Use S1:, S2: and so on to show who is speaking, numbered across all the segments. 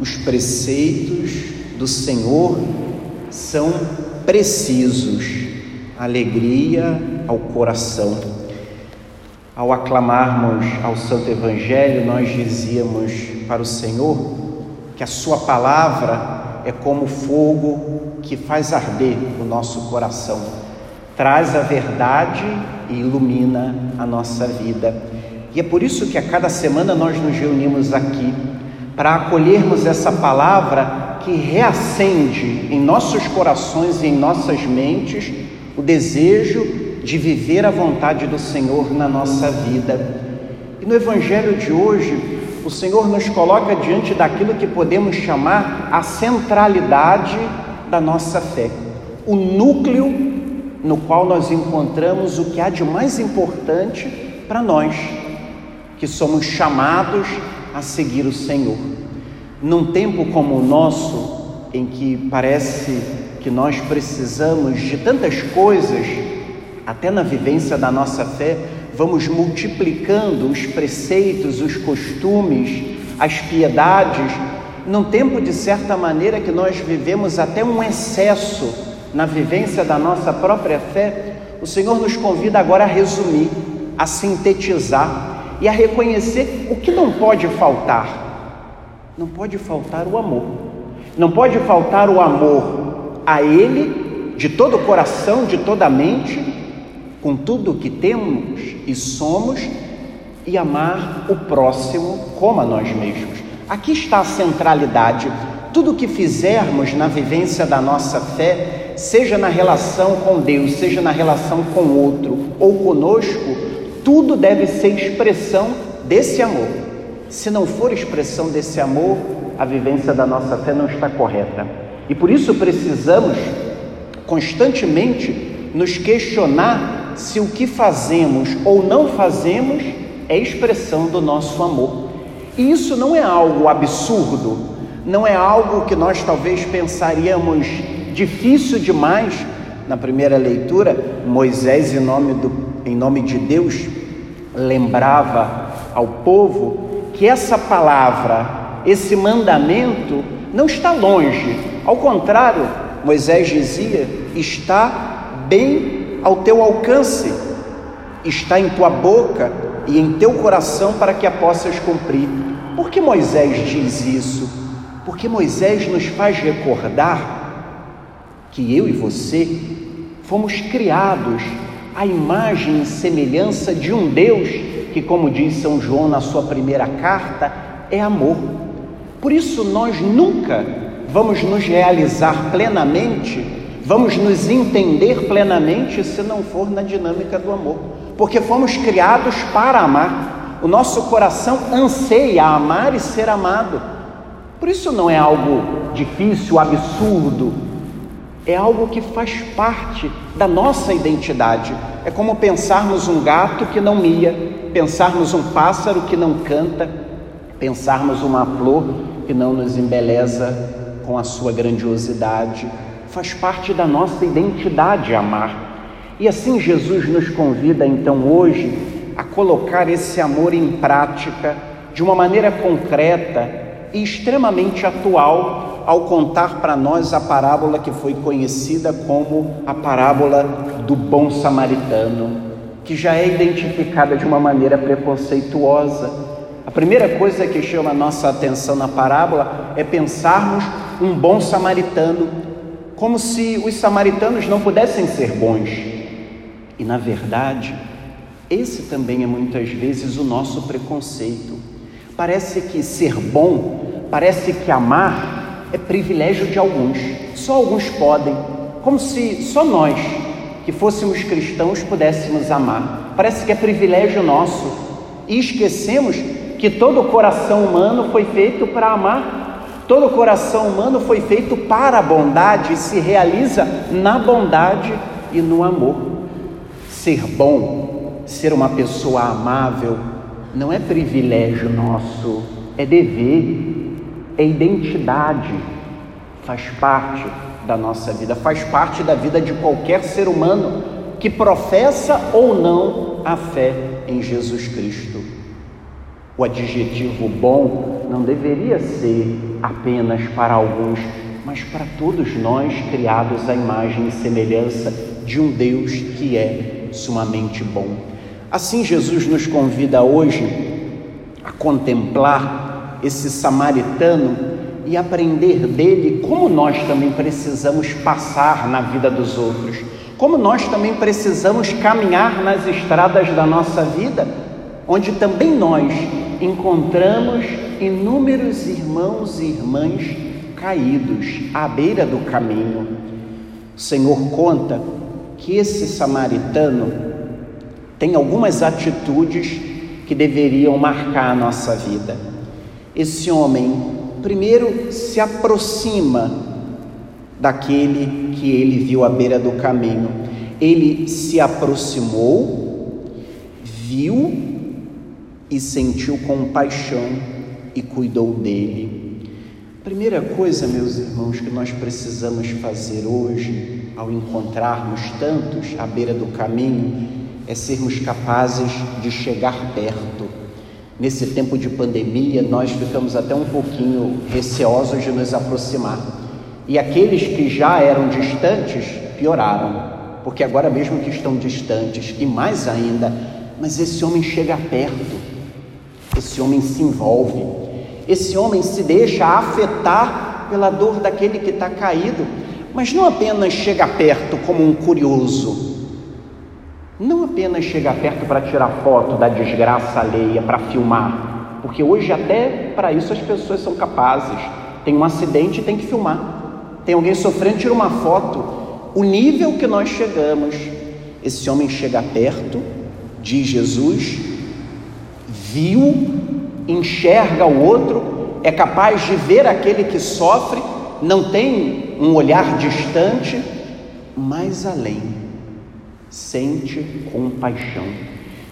S1: Os preceitos do Senhor são precisos, alegria ao coração. Ao aclamarmos ao Santo Evangelho, nós dizíamos para o Senhor que a Sua palavra é como fogo que faz arder o nosso coração, traz a verdade e ilumina a nossa vida. E é por isso que a cada semana nós nos reunimos aqui para acolhermos essa palavra que reacende em nossos corações e em nossas mentes o desejo de viver a vontade do Senhor na nossa vida. E no Evangelho de hoje, o Senhor nos coloca diante daquilo que podemos chamar a centralidade da nossa fé, o núcleo no qual nós encontramos o que há de mais importante para nós, que somos chamados a seguir o Senhor. Num tempo como o nosso, em que parece que nós precisamos de tantas coisas, até na vivência da nossa fé, vamos multiplicando os preceitos, os costumes, as piedades, num tempo de certa maneira que nós vivemos até um excesso na vivência da nossa própria fé, o Senhor nos convida agora a resumir, a sintetizar e a reconhecer o que não pode faltar. Não pode faltar o amor. Não pode faltar o amor a Ele, de todo o coração, de toda a mente, com tudo o que temos e somos, e amar o próximo como a nós mesmos. Aqui está a centralidade. Tudo o que fizermos na vivência da nossa fé seja na relação com Deus, seja na relação com outro ou conosco, tudo deve ser expressão desse amor. Se não for expressão desse amor, a vivência da nossa fé não está correta. E por isso precisamos constantemente nos questionar se o que fazemos ou não fazemos é expressão do nosso amor. E isso não é algo absurdo, não é algo que nós talvez pensaríamos difícil demais. Na primeira leitura, Moisés, em nome, do, em nome de Deus, lembrava ao povo que essa palavra, esse mandamento, não está longe. Ao contrário, Moisés dizia: está bem ao teu alcance, está em tua boca e em teu coração para que a possas cumprir. Por que Moisés diz isso? Porque Moisés nos faz recordar que eu e você fomos criados à imagem e semelhança de um Deus que, como diz São João na sua primeira carta, é amor. Por isso nós nunca vamos nos realizar plenamente, vamos nos entender plenamente se não for na dinâmica do amor, porque fomos criados para amar. O nosso coração anseia amar e ser amado. Por isso não é algo difícil, absurdo, é algo que faz parte da nossa identidade. É como pensarmos um gato que não mia, pensarmos um pássaro que não canta, pensarmos uma flor que não nos embeleza com a sua grandiosidade. Faz parte da nossa identidade amar. E assim Jesus nos convida então hoje a colocar esse amor em prática de uma maneira concreta e extremamente atual ao contar para nós a parábola que foi conhecida como a parábola do bom samaritano, que já é identificada de uma maneira preconceituosa. A primeira coisa que chama a nossa atenção na parábola é pensarmos um bom samaritano, como se os samaritanos não pudessem ser bons. E na verdade, esse também é muitas vezes o nosso preconceito. Parece que ser bom, parece que amar é privilégio de alguns, só alguns podem, como se só nós, que fôssemos cristãos, pudéssemos amar. Parece que é privilégio nosso. E esquecemos que todo o coração humano foi feito para amar, todo o coração humano foi feito para a bondade e se realiza na bondade e no amor. Ser bom, ser uma pessoa amável, não é privilégio nosso, é dever é identidade, faz parte da nossa vida, faz parte da vida de qualquer ser humano que professa ou não a fé em Jesus Cristo. O adjetivo bom não deveria ser apenas para alguns, mas para todos nós criados à imagem e semelhança de um Deus que é sumamente bom. Assim, Jesus nos convida hoje a contemplar esse samaritano e aprender dele como nós também precisamos passar na vida dos outros, como nós também precisamos caminhar nas estradas da nossa vida, onde também nós encontramos inúmeros irmãos e irmãs caídos à beira do caminho. O Senhor conta que esse samaritano tem algumas atitudes que deveriam marcar a nossa vida. Esse homem, primeiro, se aproxima daquele que ele viu à beira do caminho. Ele se aproximou, viu e sentiu compaixão e cuidou dele. Primeira coisa, meus irmãos, que nós precisamos fazer hoje, ao encontrarmos tantos à beira do caminho, é sermos capazes de chegar perto. Nesse tempo de pandemia, nós ficamos até um pouquinho receosos de nos aproximar. E aqueles que já eram distantes pioraram, porque agora mesmo que estão distantes, e mais ainda, mas esse homem chega perto, esse homem se envolve, esse homem se deixa afetar pela dor daquele que está caído, mas não apenas chega perto como um curioso, não apenas chega perto para tirar foto da desgraça alheia, para filmar, porque hoje até para isso as pessoas são capazes. Tem um acidente e tem que filmar. Tem alguém sofrendo, tira uma foto. O nível que nós chegamos, esse homem chega perto, diz Jesus, viu enxerga o outro, é capaz de ver aquele que sofre, não tem um olhar distante, mais além, sente compaixão,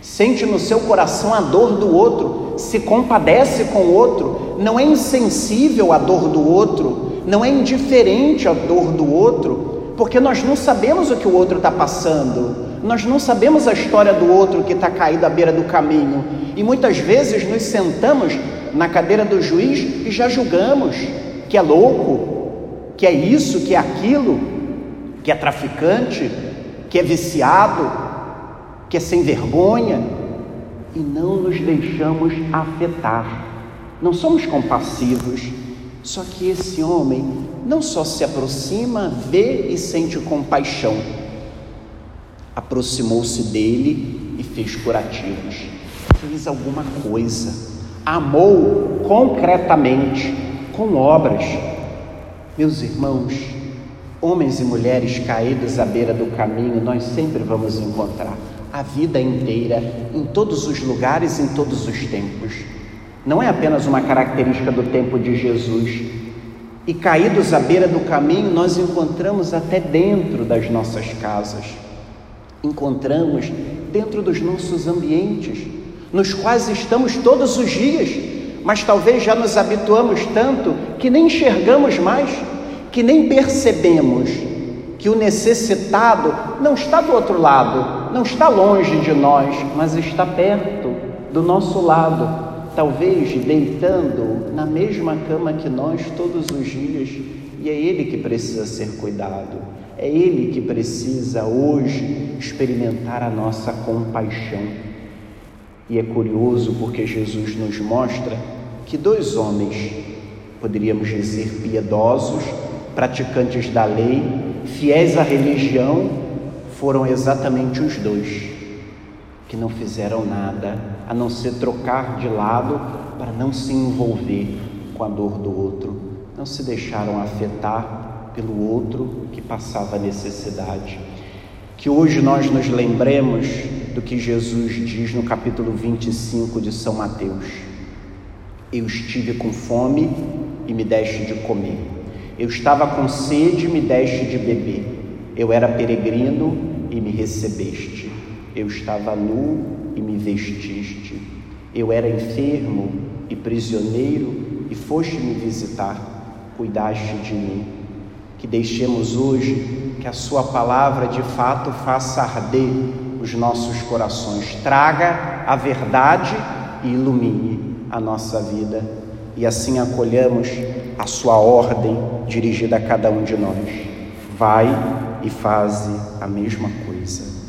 S1: sente no seu coração a dor do outro, se compadece com o outro, não é insensível à dor do outro, não é indiferente à dor do outro, porque nós não sabemos o que o outro está passando, nós não sabemos a história do outro que está caído à beira do caminho. E muitas vezes nos sentamos na cadeira do juiz e já julgamos que é louco, que é isso, que é aquilo, que é traficante, que é viciado, que é sem vergonha. E não nos deixamos afetar. Não somos compassivos. Só que esse homem não só se aproxima, vê e sente compaixão aproximou-se dele e fez curativos. Fez alguma coisa, amou concretamente, com obras. Meus irmãos, homens e mulheres caídos à beira do caminho, nós sempre vamos encontrar a vida inteira, em todos os lugares, em todos os tempos. Não é apenas uma característica do tempo de Jesus. E caídos à beira do caminho, nós encontramos até dentro das nossas casas encontramos dentro dos nossos ambientes, nos quais estamos todos os dias, mas talvez já nos habituamos tanto que nem enxergamos mais, que nem percebemos que o necessitado não está do outro lado, não está longe de nós, mas está perto do nosso lado, talvez deitando na mesma cama que nós todos os dias, e é ele que precisa ser cuidado. É Ele que precisa hoje experimentar a nossa compaixão. E é curioso porque Jesus nos mostra que dois homens, poderíamos dizer piedosos, praticantes da lei, fiéis à religião, foram exatamente os dois que não fizeram nada a não ser trocar de lado para não se envolver com a dor do outro, não se deixaram afetar pelo outro que passava necessidade. Que hoje nós nos lembremos do que Jesus diz no capítulo 25 de São Mateus: Eu estive com fome e me deste de comer. Eu estava com sede e me deste de beber. Eu era peregrino e me recebeste. Eu estava nu e me vestiste. Eu era enfermo e prisioneiro e foste me visitar. Cuidaste de mim que deixemos hoje que a Sua palavra de fato faça arder os nossos corações, traga a verdade e ilumine. a nossa vida e assim acolhamos a sua ordem dirigida a cada um de nós. Vai e faze a mesma coisa.